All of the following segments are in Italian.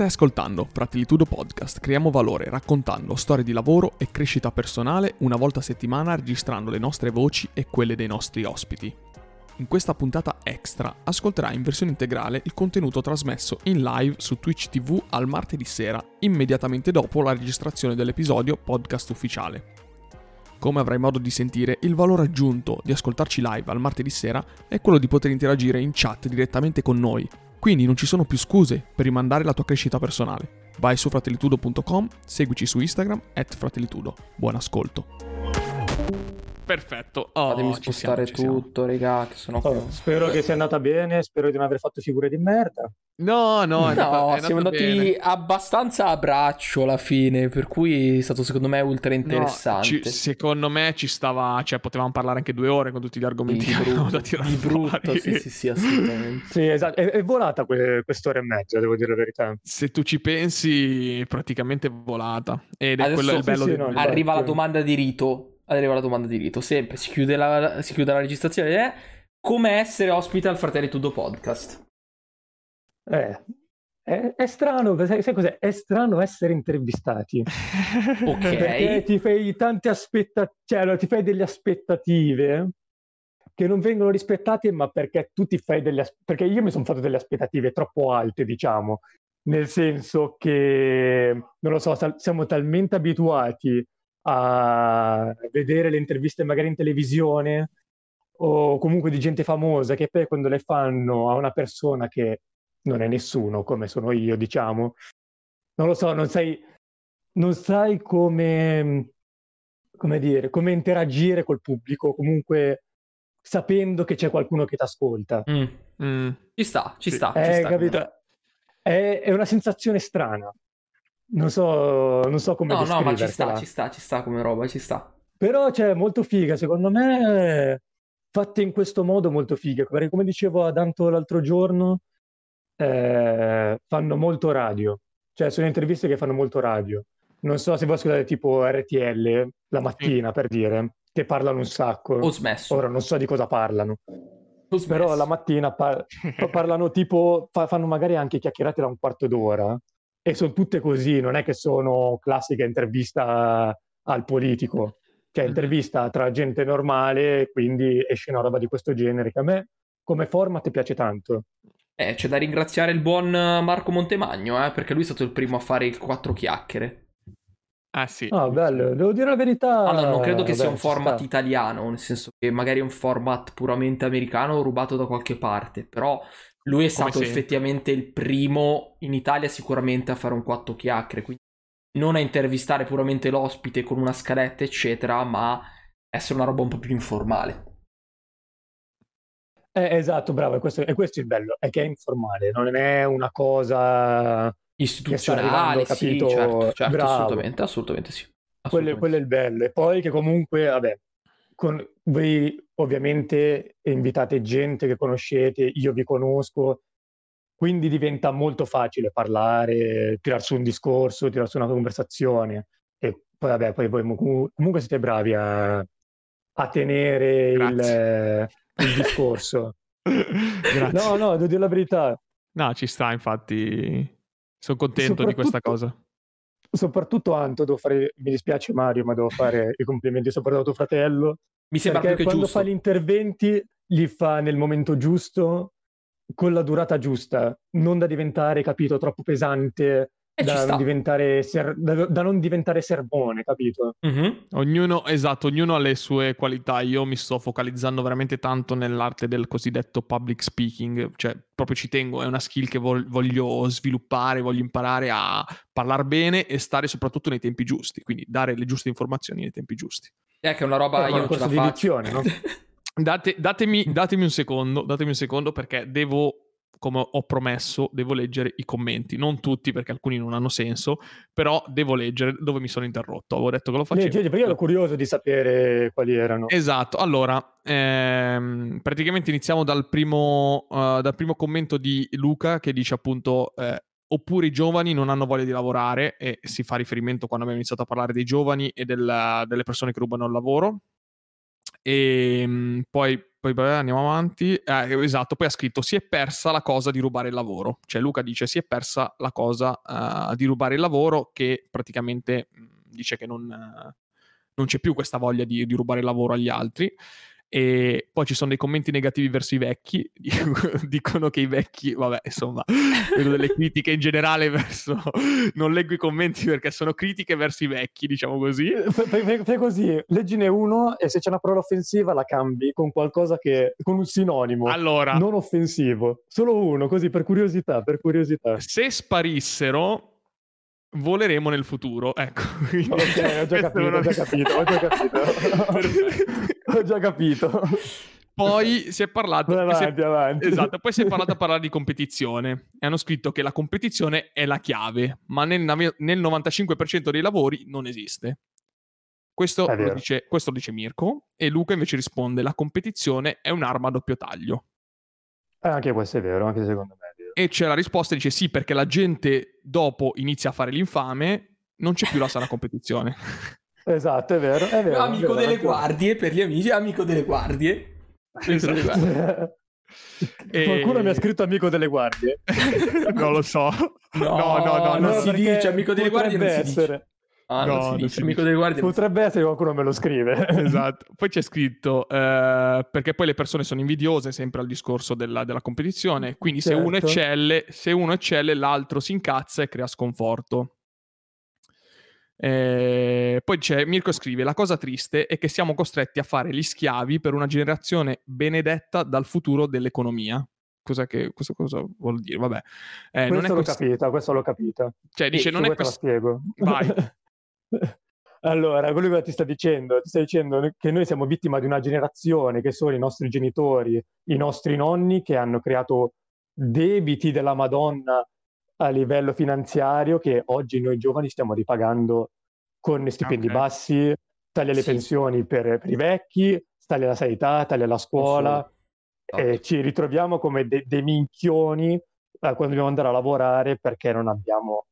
Stai ascoltando Fratellitudo Podcast, creiamo valore raccontando storie di lavoro e crescita personale una volta a settimana registrando le nostre voci e quelle dei nostri ospiti. In questa puntata extra ascolterai in versione integrale il contenuto trasmesso in live su Twitch TV al martedì sera, immediatamente dopo la registrazione dell'episodio podcast ufficiale. Come avrai modo di sentire, il valore aggiunto di ascoltarci live al martedì sera è quello di poter interagire in chat direttamente con noi, quindi non ci sono più scuse per rimandare la tua crescita personale. Vai su fratellitudo.com, seguici su Instagram, at fratellitudo. Buon ascolto. Perfetto. Oh, Fatemi spostare siamo, tutto, raga, che sono oh, Spero che sia andata bene, spero di non aver fatto figure di merda. No, no, no, andata, siamo andati bene. abbastanza a braccio alla fine, per cui è stato secondo me ultra interessante. No, ci, secondo me ci stava, cioè potevamo parlare anche due ore con tutti gli argomenti di brutto, da tirare di brutto, sì, sì, sì, assolutamente. sì, esatto, è, è volata que- quest'ora e mezza, devo dire la verità. Se tu ci pensi, praticamente è volata. Ed è Adesso, quello il bello sì, di... no, Arriva la domanda di rito, arriva la domanda di rito, sempre, si chiude la, si chiude la registrazione, è come essere ospite al Fratelli Tudo Podcast. Eh, è, è, strano, sai, sai, cos'è? È strano essere intervistati. ok. Perché ti fai tante aspettative, cioè allora, ti fai delle aspettative che non vengono rispettate, ma perché tu ti fai delle aspettative, perché io mi sono fatto delle aspettative troppo alte, diciamo, nel senso che, non lo so, siamo talmente abituati a vedere le interviste magari in televisione o comunque di gente famosa che poi quando le fanno a una persona che non è nessuno come sono io, diciamo. Non lo so, non sai, non sai come, come dire, come interagire col pubblico, comunque sapendo che c'è qualcuno che ti ascolta. Mm, mm. Ci sta, ci sta. È, ci sta capito? È, è, una sensazione strana. Non so, non so come No, no, ma ci sta, ci sta, ci sta come roba, ci sta. Però, cioè, molto figa, secondo me, fatte in questo modo molto figa. Perché come dicevo a Danto l'altro giorno, eh, fanno molto radio, cioè sono interviste che fanno molto radio. Non so se voi ascoltate tipo RTL la mattina per dire, che parlano un sacco. Ho smesso. Ora non so di cosa parlano. Però la mattina par- parlano tipo, fa- fanno magari anche chiacchierate da un quarto d'ora e sono tutte così, non è che sono classiche intervista al politico, cioè mhm. intervista tra gente normale, quindi esce una roba di questo genere che a me come format piace tanto. Eh, c'è da ringraziare il buon Marco Montemagno, eh, perché lui è stato il primo a fare il quattro chiacchiere. Ah sì. Ah, bello, devo dire la verità. Allora, non credo che Vabbè, sia un format sta. italiano, nel senso che magari è un format puramente americano rubato da qualche parte, però lui è stato sempre. effettivamente il primo in Italia sicuramente a fare un quattro chiacchiere, quindi non a intervistare puramente l'ospite con una scaletta, eccetera, ma essere una roba un po' più informale. Eh, esatto, bravo, e questo, e questo, è il bello, è che è informale, non è una cosa istituzionale, capito? Sì, certo, certo assolutamente, assolutamente sì. Assolutamente. Quello, quello, è il bello. E poi che comunque, vabbè, con, voi ovviamente invitate gente che conoscete, io vi conosco, quindi diventa molto facile parlare, tirar su un discorso, tirar su una conversazione. E poi, vabbè, poi voi comunque siete bravi a, a tenere il il discorso. no, no, devo dire la verità. No, ci sta, infatti. Sono contento di questa cosa. Soprattutto Anto, devo fare, mi dispiace Mario, ma devo fare i complimenti soprattutto a tuo fratello. Mi sembra perché più che quando giusto. fa gli interventi li fa nel momento giusto, con la durata giusta, non da diventare, capito, troppo pesante da non, diventare ser- da, da non diventare sermone, capito? Mm-hmm. Ognuno, esatto, ognuno ha le sue qualità. Io mi sto focalizzando veramente tanto nell'arte del cosiddetto public speaking, cioè proprio ci tengo, è una skill che vol- voglio sviluppare, voglio imparare a parlare bene e stare soprattutto nei tempi giusti, quindi dare le giuste informazioni nei tempi giusti. È che è una roba eh, io non ce la faccio. no? Date, datemi, datemi un secondo, datemi un secondo perché devo come ho promesso, devo leggere i commenti. Non tutti, perché alcuni non hanno senso, però devo leggere dove mi sono interrotto. Avevo detto che lo facevo. Leggi, perché io ero curioso di sapere quali erano. Esatto. Allora, ehm, praticamente iniziamo dal primo, uh, dal primo commento di Luca che dice appunto... Eh, oppure i giovani non hanno voglia di lavorare e si fa riferimento quando abbiamo iniziato a parlare dei giovani e del, delle persone che rubano il lavoro. E ehm, poi poi vabbè, andiamo avanti. Eh, esatto, poi ha scritto si è persa la cosa di rubare il lavoro. Cioè Luca dice si è persa la cosa uh, di rubare il lavoro che praticamente dice che non, uh, non, c'è più questa voglia di, di rubare il lavoro agli altri. E poi ci sono dei commenti negativi verso i vecchi, dicono che i vecchi, vabbè, insomma, vedo delle critiche in generale verso... Non leggo i commenti perché sono critiche verso i vecchi, diciamo così. Fai, fai, fai così, leggine uno e se c'è una parola offensiva la cambi con qualcosa che... con un sinonimo. Allora... Non offensivo, solo uno, così per curiosità, per curiosità. Se sparissero, voleremo nel futuro. Ecco. Ok, ho già capito, ho già capito, ho già capito. Ho già capito. Poi si è parlato... Avanti, si è. Esatto, poi si è parlato a parlare di competizione e hanno scritto che la competizione è la chiave, ma nel, nel 95% dei lavori non esiste. Questo lo, dice, questo lo dice Mirko e Luca invece risponde la competizione è un'arma a doppio taglio. Eh, anche questo è vero, anche secondo me. E c'è la risposta, dice sì, perché la gente dopo inizia a fare l'infame, non c'è più la sana competizione. Esatto, è vero. È vero amico è vero, delle guardie, per gli amici, amico delle guardie. Esatto. e... Qualcuno mi ha scritto amico delle guardie? non lo so. No, no, no, no non no, si dice amico delle guardie. Non essere. si dice. Ah, no, non si amico delle guardie. Potrebbe essere qualcuno me lo scrive. esatto. Poi c'è scritto, eh, perché poi le persone sono invidiose sempre al discorso della, della competizione, quindi certo. se, uno eccelle, se uno eccelle, l'altro si incazza e crea sconforto. Eh, poi c'è Mirko scrive: La cosa triste è che siamo costretti a fare gli schiavi per una generazione benedetta dal futuro dell'economia. Cos'è che, cosa, cosa vuol dire? Vabbè, eh, questo l'ho cost... capito, questo l'ho capito. Cioè, dice: Non è questo. spiego. Vai. allora, quello che ti sta dicendo, ti sta dicendo che noi siamo vittima di una generazione che sono i nostri genitori, i nostri nonni che hanno creato debiti della Madonna a livello finanziario che oggi noi giovani stiamo ripagando con stipendi okay. bassi, tagli alle sì. pensioni per, per, i vecchi, tagli alla sanità, tagli alla scuola, e ci ritroviamo come de- dei minchioni eh, quando dobbiamo andare a lavorare perché non abbiamo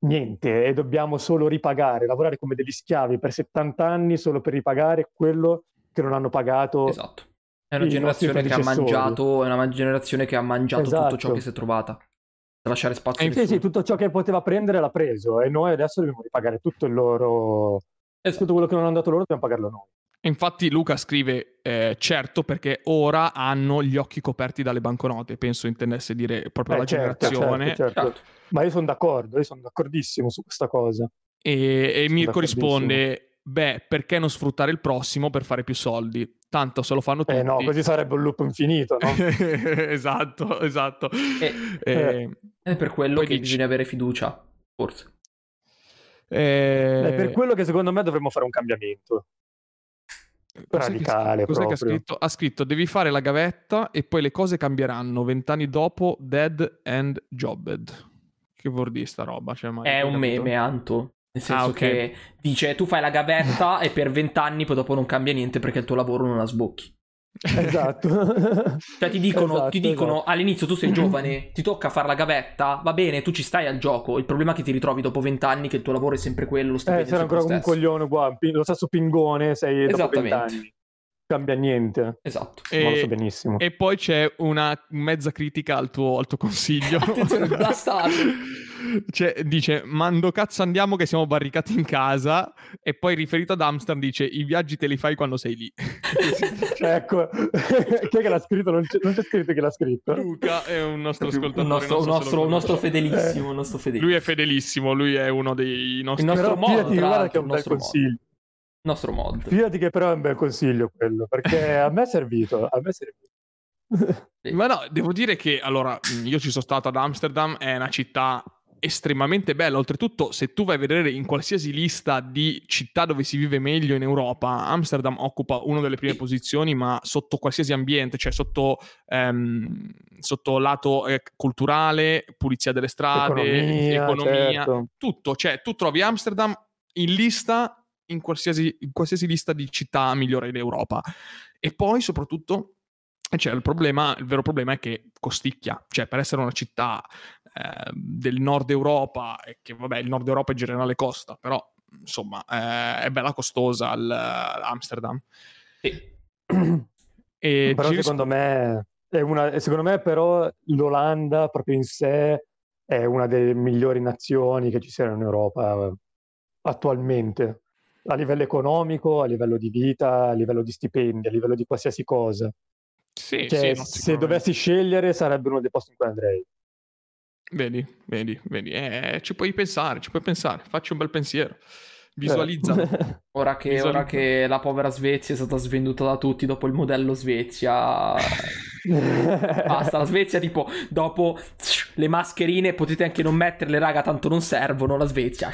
niente e dobbiamo solo ripagare, lavorare come degli schiavi per 70 anni solo per ripagare quello che non hanno pagato. Esatto. È una generazione che ha mangiato, è una generazione che ha mangiato esatto. tutto ciò che esatto. si è trovata lasciare spazio eh, sì, sì, tutto ciò che poteva prendere l'ha preso e noi adesso dobbiamo ripagare tutto il loro esatto. tutto quello che non hanno dato loro dobbiamo pagarlo noi Infatti Luca scrive eh, certo perché ora hanno gli occhi coperti dalle banconote, penso intendesse dire proprio eh, la certo, generazione. Certo, certo. certo. Ma io sono d'accordo, io sono d'accordissimo su questa cosa. E, e Mirko risponde, beh, perché non sfruttare il prossimo per fare più soldi? Tanto se lo fanno tutti. Eh no, così sarebbe un loop infinito, no? esatto, esatto. E, eh, è per quello che dici... bisogna avere fiducia, forse. Eh... È per quello che secondo me dovremmo fare un cambiamento. Cos'è radicale che, cos'è che ha scritto? Ha scritto devi fare la gavetta e poi le cose cambieranno vent'anni dopo dead and jobbed. Che vuol dire sta roba? Cioè, è un capito? meme, Anto. Nel senso ah, okay. che dice tu fai la gavetta e per vent'anni poi dopo non cambia niente perché il tuo lavoro non la sbocchi. Esatto. cioè ti dicono, esatto, ti dicono esatto. all'inizio tu sei giovane, ti tocca fare la gavetta, va bene, tu ci stai al gioco. Il problema è che ti ritrovi dopo vent'anni che il tuo lavoro è sempre quello, lo stipendio eh, sei ancora un coglione uguale, lo stesso pingone sei dopo vent'anni cambia niente. Esatto. E, lo so benissimo. E poi c'è una mezza critica al tuo, al tuo consiglio. Blastato. cioè, dice, mando cazzo andiamo che siamo barricati in casa. E poi riferito ad Amsterdam dice, i viaggi te li fai quando sei lì. ecco, chi è che l'ha scritto? Non c'è, non c'è, scritto che l'ha scritto. Luca è un nostro ascoltatore. Un nostro, un nostro, un nostro fedelissimo, un nostro fedelissimo. Lui è fedelissimo, lui è uno dei nostri... Il nostro modo, guarda che è un bel consiglio. Modo nostro mod. Fidati che però è un bel consiglio quello, perché a me è servito, a me è servito. Ma no, devo dire che allora io ci sono stato ad Amsterdam, è una città estremamente bella. Oltretutto, se tu vai a vedere in qualsiasi lista di città dove si vive meglio in Europa, Amsterdam occupa una delle prime posizioni, ma sotto qualsiasi ambiente, cioè sotto, ehm, sotto lato eh, culturale, pulizia delle strade, economia, economia certo. tutto. Cioè, tu trovi Amsterdam in lista in qualsiasi, in qualsiasi lista di città migliore d'Europa. E poi soprattutto c'è il problema, il vero problema è che costicchia, cioè per essere una città eh, del nord Europa, e che vabbè il nord Europa in generale costa, però insomma eh, è bella costosa l'Amsterdam. Sì. E però secondo me è una, secondo me però l'Olanda proprio in sé è una delle migliori nazioni che ci siano in Europa attualmente, a livello economico, a livello di vita, a livello di stipendi, a livello di qualsiasi cosa. Sì, cioè, sì, se dovessi scegliere sarebbe uno dei posti in cui andrei. Vedi, vedi, vedi. Eh, ci puoi pensare, ci puoi pensare. Facci un bel pensiero. Visualizza. Eh. ora, che, Visualizza. ora che la povera Svezia è stata svenduta da tutti dopo il modello Svezia. Basta, la Svezia tipo dopo le mascherine potete anche non metterle, raga, tanto non servono, la Svezia.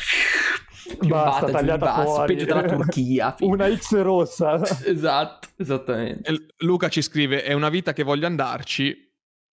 Basta, tagliata basso, fuori. peggio della Turchia. Una X rossa. esatto, esattamente. E Luca ci scrive, è una vita che voglio andarci,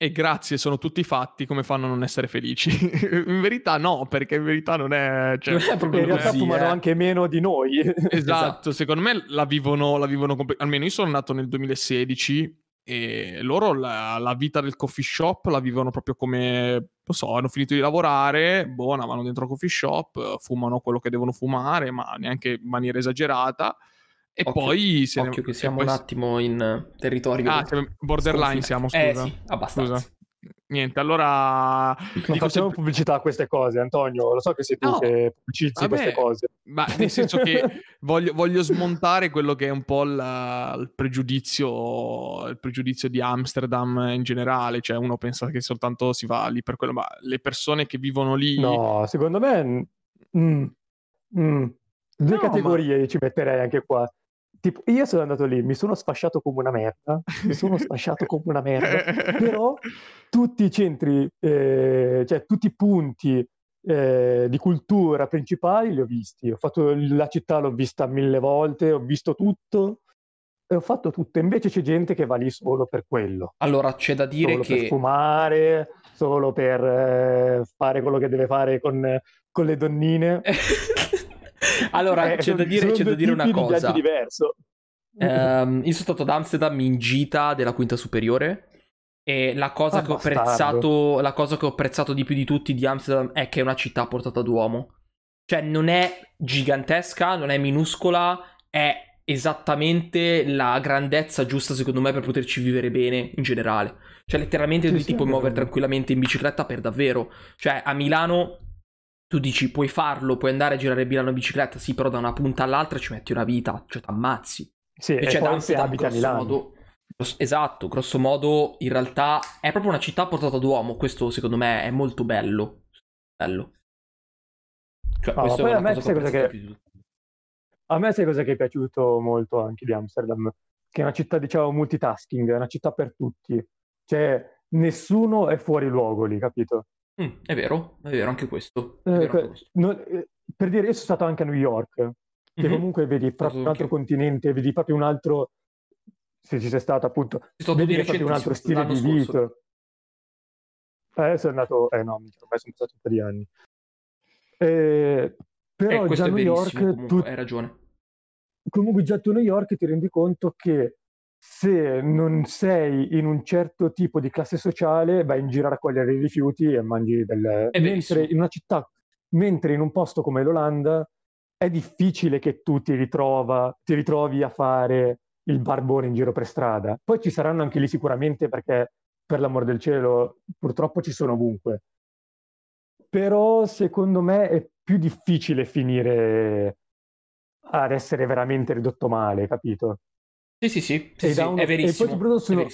e grazie sono tutti fatti come fanno a non essere felici in verità no perché in verità non è, cioè, non è proprio in realtà fumano eh. anche meno di noi esatto, esatto, secondo me la vivono, la vivono comp- almeno io sono nato nel 2016 e loro la, la, vita del coffee shop la vivono proprio come, non so, hanno finito di lavorare, buona, vanno dentro al coffee shop, fumano quello che devono fumare, ma neanche in maniera esagerata. E occhio, poi se occhio ne... che siamo poi... un attimo in territorio ah, borderline siamo, scusa. Eh sì, abbastanza. Scusa. Niente, allora... Non facciamo se... pubblicità a queste cose, Antonio. Lo so che sei tu no, che pubblicizzi queste cose. Ma nel senso che voglio, voglio, smontare quello che è un po' la, il, pregiudizio, il pregiudizio di Amsterdam in generale. Cioè uno pensa che soltanto si va lì per quello, ma le persone che vivono lì... No, secondo me... Mm, mm, due no, categorie ma... ci metterei anche qua. Tipo, io sono andato lì, mi sono sfasciato come una merda, mi sono sfasciato come una merda, però tutti i centri, eh, cioè tutti i punti eh, di cultura principali li ho visti. Ho fatto la città, l'ho vista mille volte, ho visto tutto e ho fatto tutto. Invece c'è gente che va lì solo per quello. Allora c'è da dire solo che... Per fumare, solo per eh, fare quello che deve fare con, con le donnine. allora, eh, c'è da dire, c'è da dire una cosa. diverso. Um, io sono stato ad Amsterdam in gita della quinta superiore. E la cosa, che ho apprezzato, la cosa che ho apprezzato di più di tutti di Amsterdam è che è una città a portata d'uomo. Cioè, non è gigantesca, non è minuscola, è esattamente la grandezza giusta, secondo me, per poterci vivere bene in generale. Cioè, letteralmente sì, tu sì, ti puoi muovere tranquillamente in bicicletta per davvero. Cioè, a Milano tu dici puoi farlo, puoi andare a girare Milano in bicicletta, sì, però da una punta all'altra ci metti una vita, cioè ti ammazzi. Sì, e, c'è poi se abita a Milano. Modo, esatto, grosso modo in realtà è proprio una città portata d'uomo, questo secondo me è molto bello. Bello. Cioè, no, poi a me sai cosa che... A me sai cosa che è piaciuto molto anche di Amsterdam? Che è una città, diciamo, multitasking, è una città per tutti. Cioè, nessuno è fuori luogo lì, capito? Mm, è vero, è vero anche questo. Eh, vero anche questo. Non, eh, per dire, io sono stato anche a New York, che mm-hmm. comunque vedi proprio un altro continente, vedi proprio un altro... Se ci sei stato appunto, vedi proprio un altro stile di vita. Eh, sono andato... Eh no, ormai sono stato un po' di anni. Eh, però eh, già New York... Tu... Hai ragione. Comunque già tu a New York ti rendi conto che se non sei in un certo tipo di classe sociale, vai in giro a raccogliere i rifiuti e mangi del... mentre in una città, mentre in un posto come l'Olanda è difficile che tu ti, ritrova, ti ritrovi a fare il barbone in giro per strada. Poi ci saranno anche lì sicuramente perché, per l'amor del cielo, purtroppo ci sono ovunque. Però secondo me è più difficile finire ad essere veramente ridotto male, capito? Sì, sì, sì, sì, sì uno... è verissimo. E poi sono,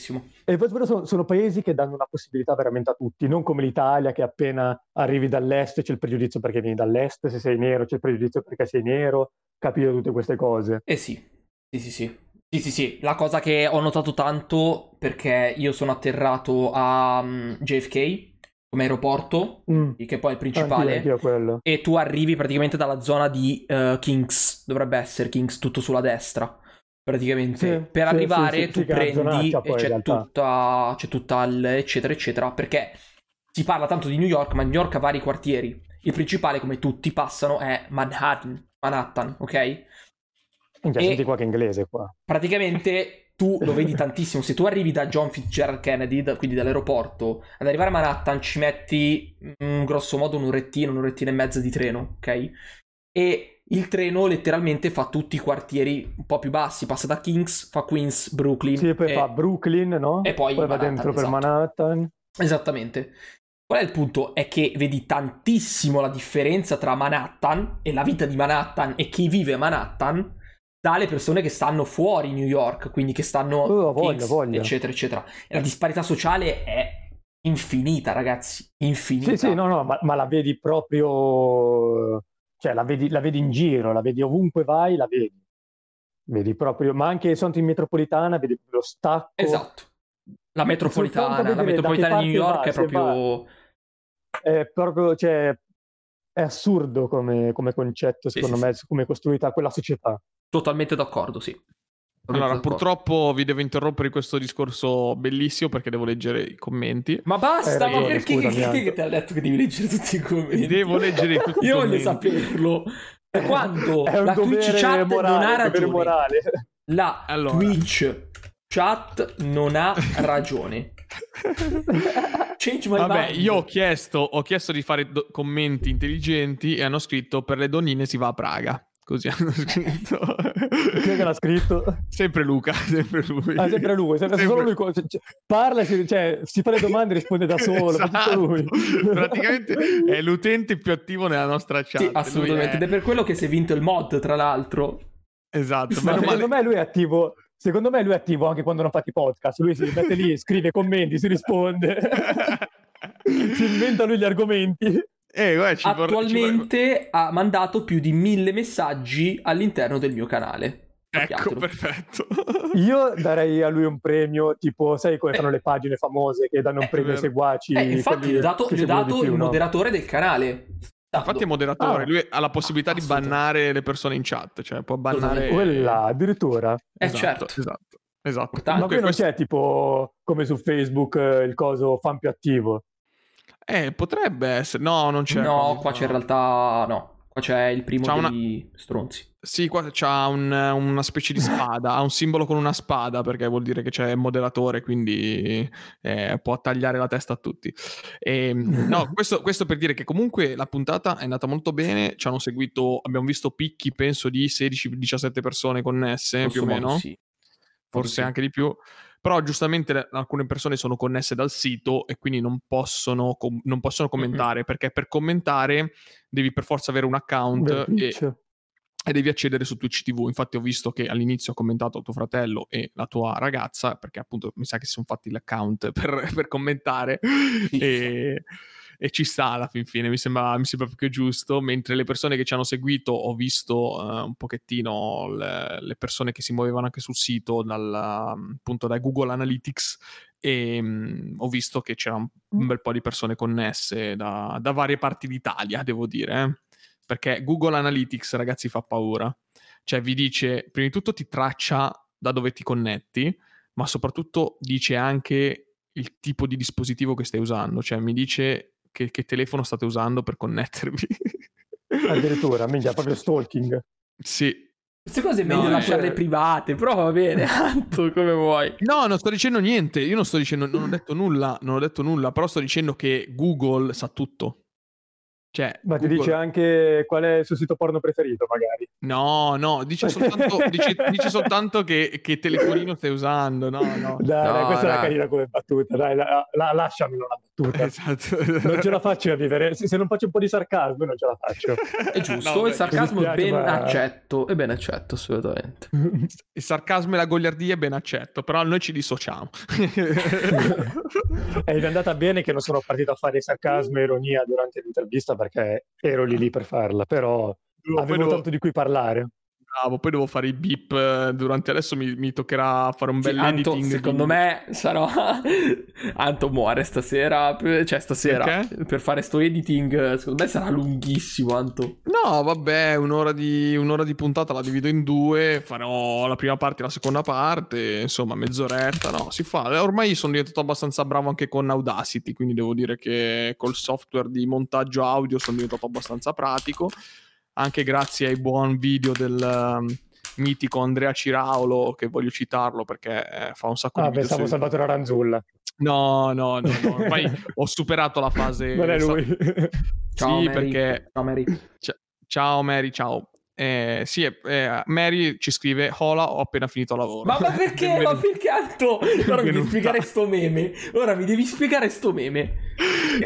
e poi sono, sono, paesi che danno una possibilità veramente a tutti, non come l'Italia che appena arrivi dall'est c'è il pregiudizio perché vieni dall'est, se sei nero c'è il pregiudizio perché sei nero, capire tutte queste cose. Eh sì, sì, sì, sì. Sì, sì, sì, la cosa che ho notato tanto perché io sono atterrato a mm, JFK come aeroporto, mm. che poi è il principale, anch'io, anch'io e tu arrivi praticamente dalla zona di uh, Kings, dovrebbe essere Kings tutto sulla destra praticamente sì, per sì, arrivare sì, tu prendi e c'è tutta, c'è tutta il eccetera eccetera perché si parla tanto di New York ma New York ha vari quartieri il principale come tutti passano è Manhattan Manhattan ok? Già senti qualche inglese qua praticamente tu lo vedi tantissimo se tu arrivi da John Fitzgerald Kennedy da, quindi dall'aeroporto ad arrivare a Manhattan ci metti mm, grosso modo un'orettina un'orettina e mezza di treno ok? e il treno letteralmente fa tutti i quartieri un po' più bassi, passa da Kings, fa Queens, Brooklyn. Sì, poi e... fa Brooklyn, no? E poi, poi va dentro per esatto. Manhattan. Esattamente. Qual è il punto? È che vedi tantissimo la differenza tra Manhattan e la vita di Manhattan e chi vive a Manhattan dalle persone che stanno fuori New York, quindi che stanno oh, voglio, Kings, voglio. eccetera, eccetera. E la disparità sociale è infinita, ragazzi, infinita. Sì, sì, no, no, ma, ma la vedi proprio, cioè la vedi, la vedi, in giro, la vedi ovunque vai, la vedi. Vedi proprio, ma anche sono in metropolitana, vedi lo stacco. Esatto. La metropolitana, la metropolitana di New York va, è proprio... È proprio, cioè, è assurdo come, come concetto, secondo sì, me, sì. come è costruita quella società. Totalmente d'accordo, sì. Allora, purtroppo vi devo interrompere questo discorso bellissimo perché devo leggere i commenti. Ma basta, eh, ma perché che, che, che ti ha detto che devi leggere tutti i commenti? Devo leggere tutti i commenti. Io voglio saperlo. Quando la Twitch chat morale, non ha ragione. La allora. Twitch chat non ha ragione. Change my Vabbè, mind. io ho chiesto, ho chiesto di fare do- commenti intelligenti e hanno scritto per le donnine si va a Praga. Così hanno scritto. Chi è che l'ha scritto? Sempre Luca, sempre lui. Ah, sempre lui, sempre, sempre. Solo lui cioè, parla, cioè, si fa le domande e risponde da solo. Esatto. Praticamente è l'utente più attivo nella nostra chat. Sì, assolutamente. È... Ed è per quello che si è vinto il mod, tra l'altro. Esatto. Ma secondo me lui è attivo. Secondo me lui è attivo anche quando non fate i podcast. Lui si mette lì, scrive commenti, si risponde. si inventa lui gli argomenti. Eh, guarda, Attualmente vorrei... ha mandato più di mille messaggi all'interno del mio canale. Ecco, perfetto. Io darei a lui un premio, tipo, sai come fanno eh. le pagine famose che danno un eh, premio ai seguaci? Eh, infatti, gli ho dato, gli ho dato più, il no? moderatore del canale. Infatti è moderatore, ah. lui ha la possibilità di bannare le persone in chat, cioè può bannare... Quella, addirittura. Eh esatto, certo. Esatto, esatto. Ma qui non questo... c'è tipo, come su Facebook, il coso fan più attivo. Eh, potrebbe essere. No, non c'è. No, qua c'è in realtà. No. Qua c'è il primo c'ha degli una... stronzi. Sì, qua c'ha un, una specie di spada. ha un simbolo con una spada perché vuol dire che c'è moderatore, quindi eh, può tagliare la testa a tutti. E, ehm, no, questo, questo, per dire che comunque la puntata è andata molto bene. Ci hanno seguito, abbiamo visto picchi, penso, di 16-17 persone connesse Posso più o meno. Sì. Forse sì. anche di più. Però giustamente alcune persone sono connesse dal sito e quindi non possono, com- non possono commentare, mm-hmm. perché per commentare devi per forza avere un account e, e, devi accedere su Twitch TV. Infatti ho visto che all'inizio ha commentato tuo fratello e la tua ragazza, perché appunto mi sa che si sono fatti l'account per, per commentare. e e ci sta alla fin fine, mi sembra, mi sembra più che giusto, mentre le persone che ci hanno seguito ho visto uh, un pochettino le, le, persone che si muovevano anche sul sito dal, appunto da Google Analytics e um, ho visto che c'era un, un, bel po' di persone connesse da, da varie parti d'Italia, devo dire, eh? perché Google Analytics ragazzi fa paura, cioè vi dice, prima di tutto ti traccia da dove ti connetti, ma soprattutto dice anche il tipo di dispositivo che stai usando, cioè mi dice che, che telefono state usando per connettervi. Addirittura, minchia, proprio stalking. Sì, queste cose è meglio no, lasciarle cioè... private, però va bene, tanto come vuoi. No, non sto dicendo niente, io non sto dicendo, non ho detto nulla, non ho detto nulla, però sto dicendo che Google sa tutto. Cioè, Ma Google... ti dice anche qual è il suo sito porno preferito, magari. No, no, dice soltanto, dice, dice soltanto che, che, telefonino stai usando. No, no. Dai, no, dai questa dai. è una carina come battuta. Dai, la, la, lasciamelo la battuta. Esatto. Non ce la faccio a vivere. Se, se, non faccio un po' di sarcasmo, non ce la faccio. È giusto, no, il sarcasmo è ben ma... accetto. È ben accetto, assolutamente. Il sarcasmo e la gogliardia è ben accetto, però noi ci dissociamo. è andata bene che non sono partito a fare sarcasmo e ironia durante l'intervista perché ero lì lì per farla, però avevo tanto di cui parlare. Bravo, poi devo fare i beep eh, durante adesso mi, mi toccherà fare un bel sì, Anto, editing. Secondo di... me sarò Anto muore stasera, cioè stasera Perché? per fare sto editing, secondo me sarà lunghissimo Anto. No, vabbè, un'ora di, un'ora di puntata la divido in due, farò la prima parte e la seconda parte, insomma, mezz'oretta, no, si fa. Ormai sono diventato abbastanza bravo anche con Audacity, quindi devo dire che col software di montaggio audio sono diventato abbastanza pratico anche grazie ai buon video del um, mitico Andrea Ciraulo, che voglio citarlo perché eh, fa un sacco ah, di video. Ah, pensavo su... Salvatore Aranzulla. No, no, no, no. ormai ho superato la fase... Non è lui. ciao, sì, Mary. perché... Ciao Mary. C- ciao Mary, ciao. eh, sì, eh, Mary ci scrive: Hola, ho appena finito lavoro. Ma, ma perché? ma perché altro? Ora mi devi spiegare sto meme. Ora mi devi spiegare sto meme.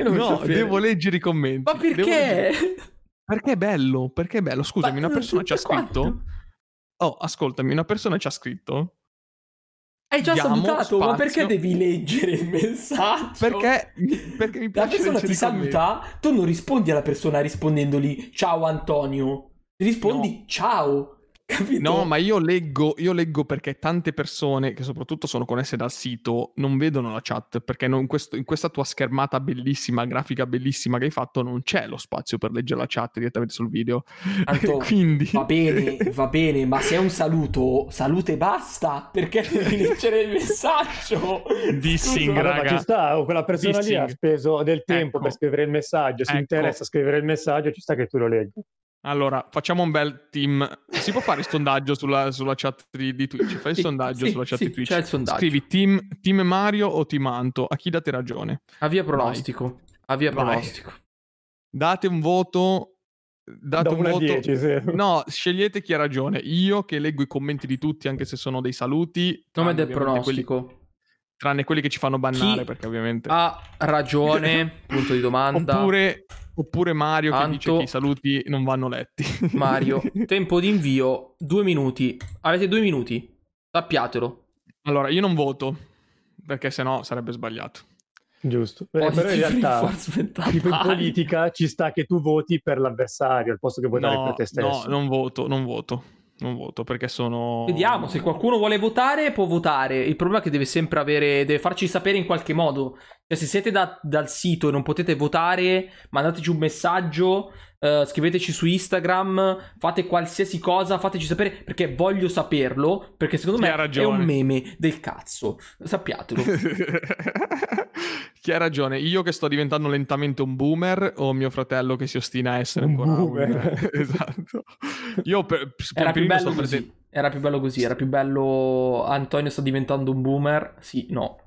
no, devo leggere i commenti. Ma perché? Perché è bello, perché è bello. Scusami, ma una persona ci ha scritto. Oh, ascoltami, una persona ci ha scritto. Hai già salutato, spazio. ma perché devi leggere il messaggio? Perché, perché mi piace La persona ti saluta, tu non rispondi alla persona rispondendogli ciao Antonio. Rispondi no. ciao. Capito? No, ma io leggo, io leggo perché tante persone, che soprattutto sono connesse dal sito, non vedono la chat, perché non, in, questo, in, questa tua schermata bellissima, grafica bellissima che hai fatto, non c'è lo spazio per leggere la chat direttamente sul video. Anto, Quindi... Va bene, va bene, ma se è un saluto, salute e basta, perché devi leggere il messaggio? Dissing, raga. Ma ci sta, oh, quella persona Dissing. lì ha speso del tempo ecco. per scrivere il messaggio, si ecco. interessa a scrivere il messaggio, ci sta che tu lo leggi. Allora, facciamo un bel team. Si può fare il sondaggio sulla, sulla chat di, di, Twitch? Fai il sondaggio sì, sulla chat sì, di Twitch. C'è il sondaggio. Scrivi team, team, Mario o Team Anto. A chi date ragione? Avvia pronostico. Avvia pronostico. Date un voto. Date da un voto. 10, sì. No, scegliete chi ha ragione. Io che leggo i commenti di tutti, anche se sono dei saluti. Nome del pronostico. Quelli, tranne quelli che ci fanno bannare, chi perché ovviamente. Ha ragione. punto di domanda. Oppure Oppure Mario che Anto, dice che i saluti non vanno letti. Mario, tempo di invio, due minuti. Avete due minuti, sappiatelo. Allora, io non voto, perché sennò sarebbe sbagliato. Giusto. Eh, però in realtà, tipo in politica ci sta che tu voti per l'avversario al posto che votare no, per te stesso. No, non voto, non voto. Non voto perché sono. Vediamo, se qualcuno vuole votare, può votare. Il problema è che deve sempre avere. deve farci sapere in qualche modo. Cioè, se siete da, dal sito e non potete votare, mandateci un messaggio, uh, scriveteci su Instagram, fate qualsiasi cosa, fateci sapere perché voglio saperlo. Perché secondo Chi me è un meme del cazzo. Sappiatelo. Chi ha ragione? Io che sto diventando lentamente un boomer o mio fratello che si ostina a essere un ancora boomer? Un... esatto. Io per, per era più bello così. Prete... Era più bello così, era più bello Antonio sta diventando un boomer. Sì, no.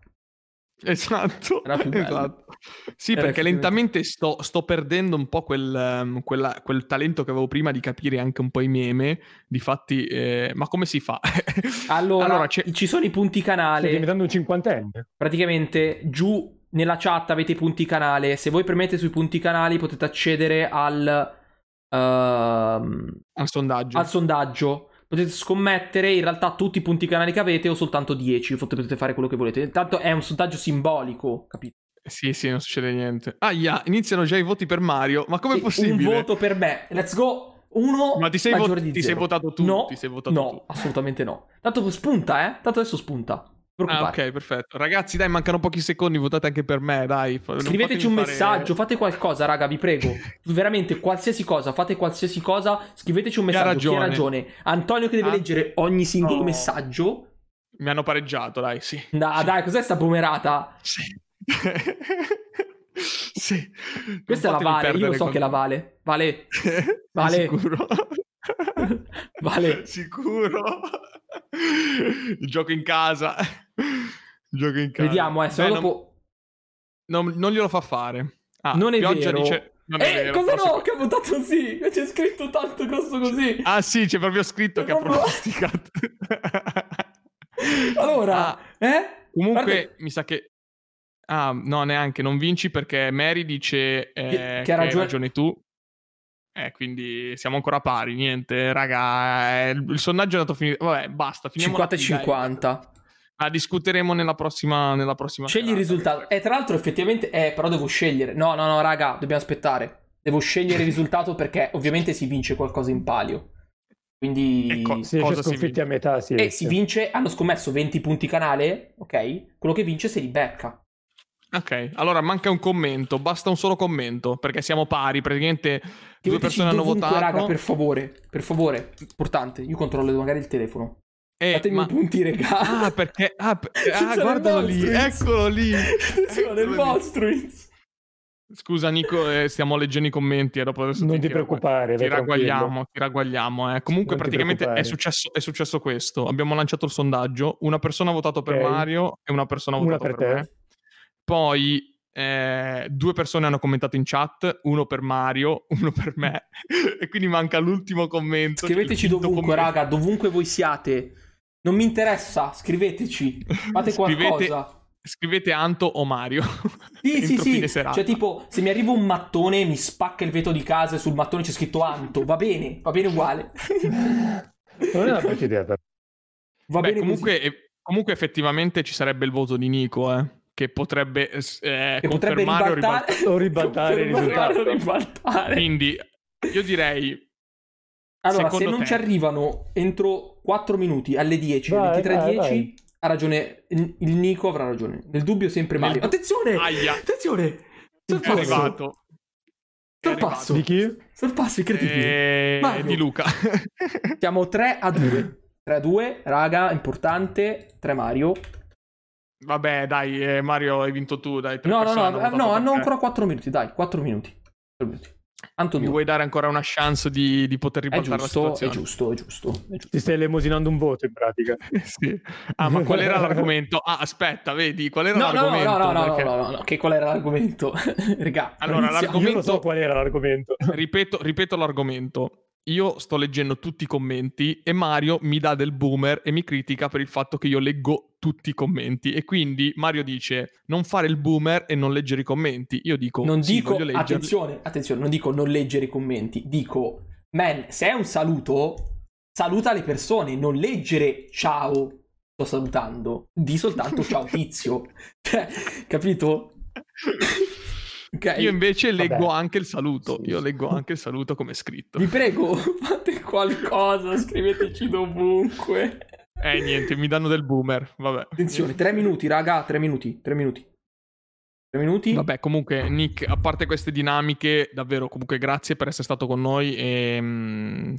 Esatto, esatto. Sì, Era perché lentamente sto, sto, perdendo un po' quel, um, quella, quel, talento che avevo prima di capire anche un po' i meme. Difatti, eh, ma come si fa? allora, allora ci sono i punti canale. Stai diventando un cinquantenne. Praticamente giù nella chat avete i punti canale. Se voi premete sui punti canali potete accedere al, uh, al sondaggio. Al sondaggio potete scommettere in realtà tutti i punti canali che avete o soltanto 10, potete fare quello che volete. Intanto è un sondaggio simbolico, capito? Sì, sì, non succede niente. Ah, yeah, iniziano già i voti per Mario, ma com'è sì, possibile? Un voto per me, let's go! Uno ma ti sei, vo- ti sei votato tu? No, sei votato no tu. assolutamente no. Tanto spunta, eh? Tanto adesso spunta. Ah, ok, perfetto. Ragazzi, dai, mancano pochi secondi, votate anche per me, dai. Scriveteci un fare... messaggio, fate qualcosa, raga, vi prego. Veramente, qualsiasi cosa, fate qualsiasi cosa, scriveteci un messaggio. Chi ha ragione? ragione? Antonio che deve ah, leggere ogni singolo no. messaggio. Mi hanno pareggiato, dai, sì. Da, sì. Dai, cos'è sta bumerata? Sì. sì. Questa non è la Vale, io so con... che la Vale. Vale. Vale. Sicuro. vale. Sicuro. Il gioco in casa. Gioco in casa. Vediamo, eh, se Beh, dopo... Non, non, glielo fa fare. Ah, non è Pioggia vero. dice... Non eh, vero, cosa no? Che ha votato sì. C'è scritto tanto grosso così. Ah, sì, c'è proprio scritto c'è che proprio... ha pronosticato. allora, ah, eh? Comunque, Guarda... mi sa che. Ah, no, neanche, non vinci perché Mary dice eh, che, che, hai ragione tu. Eh, quindi siamo ancora pari, niente, raga, eh, il sondaggio è andato a finire. Vabbè, basta, finiamo 50 e 50. La discuteremo nella prossima, nella prossima Scegli il risultato. E eh, tra l'altro effettivamente, eh, però devo scegliere. No, no, no, raga, dobbiamo aspettare. Devo scegliere il risultato perché ovviamente si vince qualcosa in palio. Quindi si cosa sconfitti a metà, sì. E si vince, hanno scommesso 20 punti canale, ok? Quello che vince se li becca. Ok, allora manca un commento, basta un solo commento, perché siamo pari, praticamente Ti due persone hanno votato. raga, per favore, per favore, importante, io controllo magari il telefono. Eh, Fatemi ma... i punti, regà. Ah, perché... Ah, p... ah guardalo lì, eccolo lì. Attenzione, il Monstruins. Scusa Nico, eh, stiamo leggendo i commenti e dopo adesso non ti, ti preoccupare, ti ragguagliamo, ti ragguagliamo. Eh. Comunque non praticamente è successo, è successo, questo. Abbiamo lanciato il sondaggio, una persona ha votato okay. per Mario e una persona ha votato una per, per me. Poi eh, due persone hanno commentato in chat, uno per Mario, uno per me, e quindi manca l'ultimo commento. Scriveteci dovunque, commento. raga, dovunque voi siate. Non mi interessa, scriveteci, fate qualcosa. Scrivete Anto o Mario. Sì, sì, sì. Cioè, tipo, se mi arriva un mattone, mi spacca il vetro di casa e sul mattone c'è scritto Anto. Va bene, va bene uguale. Non è una brutta idea, però. Va Beh, bene comunque, comunque, effettivamente ci sarebbe il voto di Nico, eh, che potrebbe, eh, che potrebbe ribaltare, o ribaltare il risultato. Ribaltare. Quindi, io direi... Allora, se non te... ci arrivano entro 4 minuti alle 10, vai, 23.10, ha ragione, il Nico avrà ragione. Nel dubbio sempre Mario. Attenzione! Aia. Attenzione! Sorpasso. È arrivato. Sorpasso. Di chi? Sorpasso incredibile. E... Di Luca. Siamo 3 a 2. 3 a 2, raga, importante. 3 Mario. Vabbè, dai, eh, Mario, hai vinto tu. Dai, no, no, no, no, no hanno ancora 4 minuti. Dai, 4 minuti. 4 minuti. Anto Mi vuoi dare ancora una chance di, di poter ribaltare giusto, la situazione? È giusto, è giusto, è giusto. Ti stai elemosinando un voto in pratica. sì. Ah, ma qual era l'argomento? Ah, aspetta, vedi, qual era no, l'argomento? No, no, no, perché... no, no, no, no, che qual era l'argomento? Regà, allora, l'argomento... Io lo so qual era l'argomento. ripeto, ripeto l'argomento io sto leggendo tutti i commenti e Mario mi dà del boomer e mi critica per il fatto che io leggo tutti i commenti e quindi Mario dice non fare il boomer e non leggere i commenti. Io dico non sì, dico attenzione, attenzione, non dico non leggere i commenti, dico man, se è un saluto saluta le persone, non leggere ciao sto salutando, di soltanto ciao tizio. Cioè, capito? Okay. Io invece leggo Vabbè. anche il saluto. Io leggo anche il saluto come scritto. Vi prego, fate qualcosa, scriveteci dovunque. Eh, niente, mi danno del boomer. Vabbè. Attenzione, tre minuti, raga, tre minuti, tre minuti. Tre minuti. Vabbè, comunque, Nick, a parte queste dinamiche, davvero, comunque, grazie per essere stato con noi e mh, mm,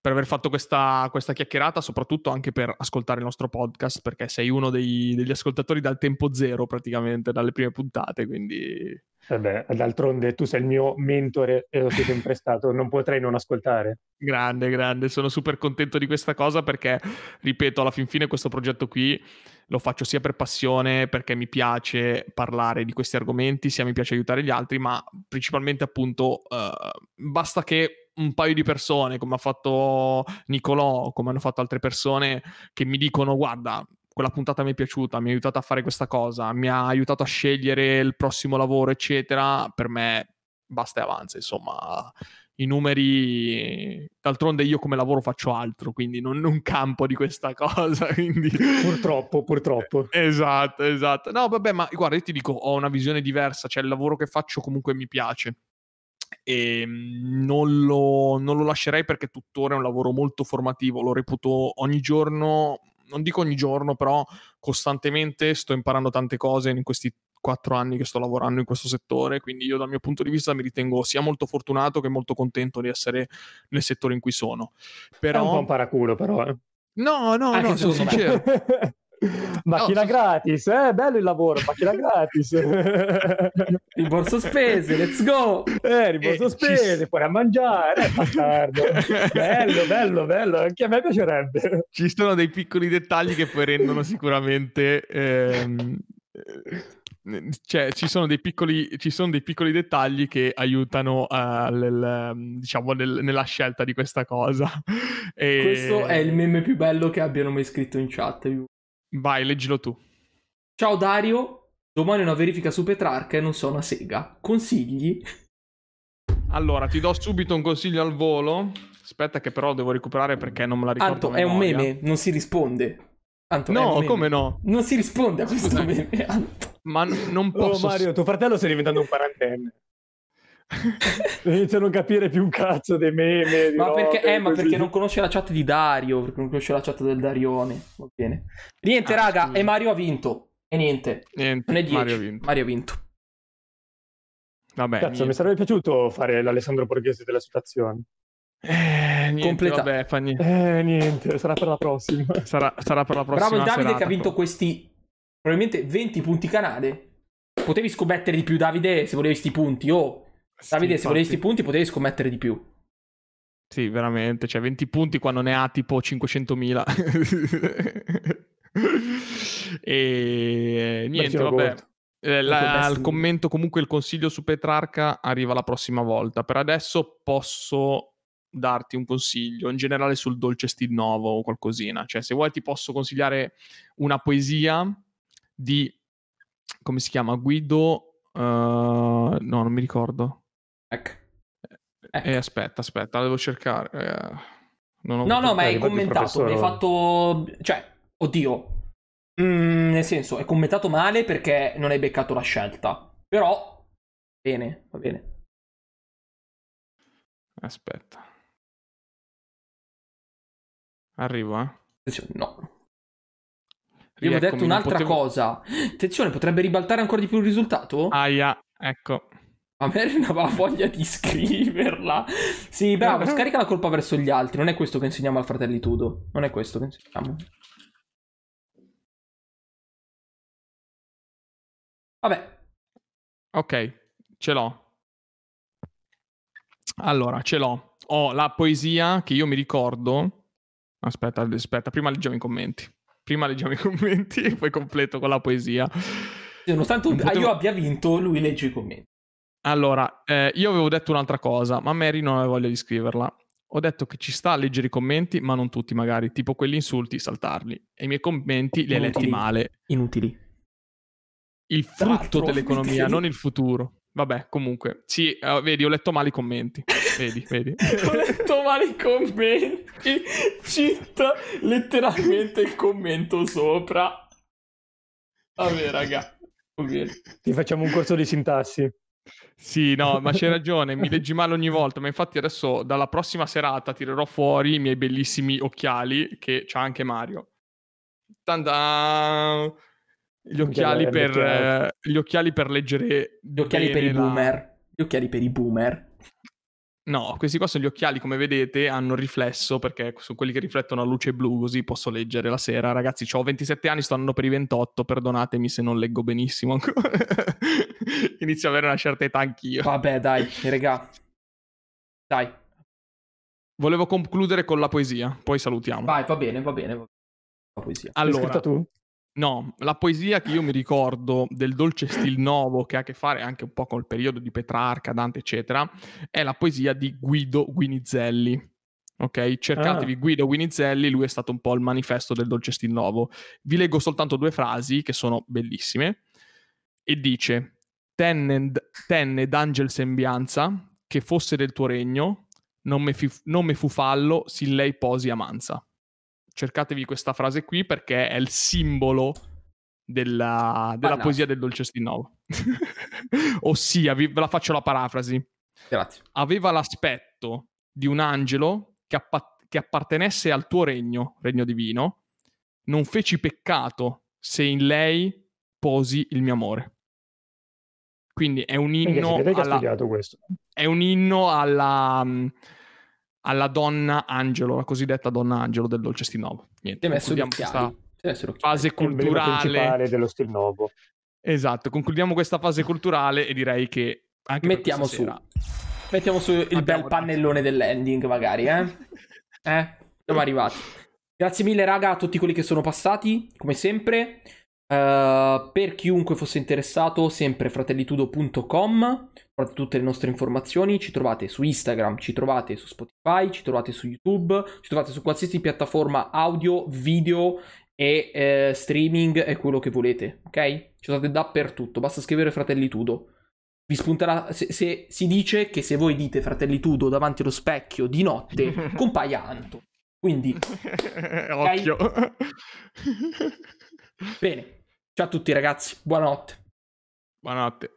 per aver fatto questa, questa, chiacchierata, soprattutto anche per ascoltare il nostro podcast, perché sei uno dei, degli ascoltatori dal tempo zero, praticamente, dalle prime puntate, quindi Vabbè, d'altronde tu sei il mio mentore e lo sei sempre stato, non potrei non ascoltare. Grande, grande, sono super contento di questa cosa perché, ripeto, alla fin fine questo progetto qui lo faccio sia per passione, perché mi piace parlare di questi argomenti, sia mi piace aiutare gli altri, ma principalmente appunto uh, basta che un paio di persone, come ha fatto Nicolò, come hanno fatto altre persone, che mi dicono guarda, quella puntata mi è piaciuta, mi ha aiutato a fare questa cosa, mi ha aiutato a scegliere il prossimo lavoro, eccetera, per me basta e avanza, insomma. I numeri, d'altronde io come lavoro faccio altro, quindi non, non campo di questa cosa. Quindi... Purtroppo, purtroppo. Esatto, esatto. No, vabbè, ma guarda, io ti dico, ho una visione diversa, cioè il lavoro che faccio comunque mi piace e ehm, non lo, non lo lascerei perché tuttora è un lavoro molto formativo, lo reputo ogni giorno non dico ogni giorno, però costantemente sto imparando tante cose in questi quattro anni che sto lavorando in questo settore, quindi io dal mio punto di vista mi ritengo sia molto fortunato che molto contento di essere nel settore in cui sono. Però... È un po' un paraculo però. Eh. No, no, Anche no, sono sincero. macchina no, gratis, eh? bello il lavoro, macchina gratis. rimborso spese, let's go. Eh, rimborso eh, spese, ci... puoi a mangiare, eh, bastardo. bello, bello, bello, anche a me piacerebbe. Ci sono dei piccoli dettagli che poi rendono sicuramente... Ehm, cioè, ci sono, dei piccoli, ci sono dei piccoli dettagli che aiutano uh, nel, diciamo, nel, nella scelta di questa cosa. E... Questo è il meme più bello che abbiano mai scritto in chat. Vai, leggilo tu. Ciao Dario, domani una verifica su Petrarca e non so una sega. Consigli? Allora, ti do subito un consiglio al volo. Aspetta che però devo recuperare perché non me la ricordo. Anto, è un meme, non si risponde. Anto, no, come no? Non si risponde a questo meme, Anto. Ma n- non oh, posso... Oh Mario, tuo fratello sta diventando un quarantenne. Iniziano a non capire più un cazzo dei meme. Ma, perché, eh, ma perché, non conosce la chat di Dario? Perché non conosce la chat del Darione. Va bene. Niente, ah, raga. Scusa. E Mario ha vinto. E niente. Niente. Non è 10. Mario ha vinto. Mario ha vinto. Vabbè, Cazzo, niente. mi sarebbe piaciuto fare l'Alessandro Borghese della situazione. Eh, niente, Completa. vabbè, fa niente. Eh, niente, sarà per la prossima. Sarà, sarà per la prossima. Bravo il Davide serata, che ha vinto questi probabilmente 20 punti canale. Potevi scommettere di più, Davide, se volevi sti punti. Oh, Davide, sì, se volevi questi punti potevi scommettere di più. Sì, veramente, cioè 20 punti quando ne ha tipo 500.000. e niente, vabbè. Eh, la, il commento, comunque il consiglio su Petrarca arriva la prossima volta. Per adesso posso darti un consiglio, in generale sul dolce stil nuovo o qualcosina. Cioè, se vuoi ti posso consigliare una poesia di, come si chiama, Guido... Uh, no, non mi ricordo. Ecco. ecco. Eh, aspetta, aspetta, la devo cercare. Eh, no, no, ma hai commentato, hai fatto... Cioè, oddio, Mm, nel senso, è commentato male perché non hai beccato la scelta. Però, bene, va bene. Aspetta. Arrivo, eh? No. Io ho detto un'altra potevo... cosa. Attenzione, potrebbe ribaltare ancora di più il risultato? Aia, ecco. A me aveva voglia di scriverla. Sì, bravo, scarica la colpa verso gli altri. Non è questo che insegniamo al fratellitudo. Non è questo che insegniamo. Vabbè. Ok, ce l'ho. Allora, ce l'ho. Ho la poesia che io mi ricordo. Aspetta, aspetta, prima leggiamo i commenti. Prima leggiamo i commenti e poi completo con la poesia. Nonostante potevo... io abbia vinto, lui legge i commenti. Allora, eh, io avevo detto un'altra cosa, ma Mary non aveva voglia di scriverla. Ho detto che ci sta a leggere i commenti, ma non tutti magari, tipo quelli insulti, saltarli. E i miei commenti li hai letti male. Inutili il frutto dell'economia, non il futuro. Vabbè, comunque, sì, uh, vedi, ho letto male i commenti. Vedi, vedi. ho letto male i commenti. Cita letteralmente il commento sopra. Vabbè, raga. Ti facciamo un corso di sintassi. Sì, no, ma c'hai ragione, mi leggi male ogni volta, ma infatti adesso dalla prossima serata tirerò fuori i miei bellissimi occhiali che c'ha anche Mario. Tanta gli occhiali, per, eh, gli occhiali per leggere. Gli occhiali per i boomer. Gli occhiali per i boomer. No, questi qua sono gli occhiali, come vedete, hanno riflesso perché sono quelli che riflettono a luce blu, così posso leggere la sera. Ragazzi, ho 27 anni, sto andando per i 28, perdonatemi se non leggo benissimo ancora. Inizio ad avere una certa età anch'io. Vabbè, dai, regà. Dai. Volevo concludere con la poesia, poi salutiamo. Vai, va bene, va bene. La poesia. Allora, tu? No, la poesia che io mi ricordo del dolce stil nuovo, che ha a che fare anche un po' col periodo di Petrarca, Dante, eccetera, è la poesia di Guido Guinizelli. Ok, cercatevi ah. Guido Guinizelli, lui è stato un po' il manifesto del dolce stil nuovo. Vi leggo soltanto due frasi che sono bellissime. E dice: Tenne, tenne d'angel sembianza, che fosse del tuo regno, non me, fi, non me fu fallo, si lei posi amanza cercatevi questa frase qui perché è il simbolo della, della poesia del Dolce Stinnovo. Ossia, vi, ve la faccio la parafrasi. Grazie. Aveva l'aspetto di un angelo che, appa- che appartenesse al tuo regno, regno divino. Non feci peccato se in lei posi il mio amore. Quindi è un inno alla... È un inno alla alla donna angelo, la cosiddetta donna angelo del dolce Stilnovo. Niente, concludiamo questa fase culturale dello Stilnovo. Esatto, concludiamo questa fase culturale e direi che anche mettiamo su mettiamo su il Abbiamo bel pannellone dell'ending magari, eh? eh? Siamo arrivati. Grazie mille raga a tutti quelli che sono passati, come sempre. Uh, per chiunque fosse interessato, sempre fratellitudo.com tutte le nostre informazioni, ci trovate su Instagram, ci trovate su Spotify, ci trovate su YouTube, ci trovate su qualsiasi piattaforma audio, video e eh, streaming e quello che volete, ok? Ci trovate dappertutto, basta scrivere Fratellitudo. Vi spunterà, se, se si dice che se voi dite Fratellitudo davanti allo specchio di notte, compaia Anto. Quindi, occhio. Bene, ciao a tutti ragazzi, buonanotte. Buonanotte.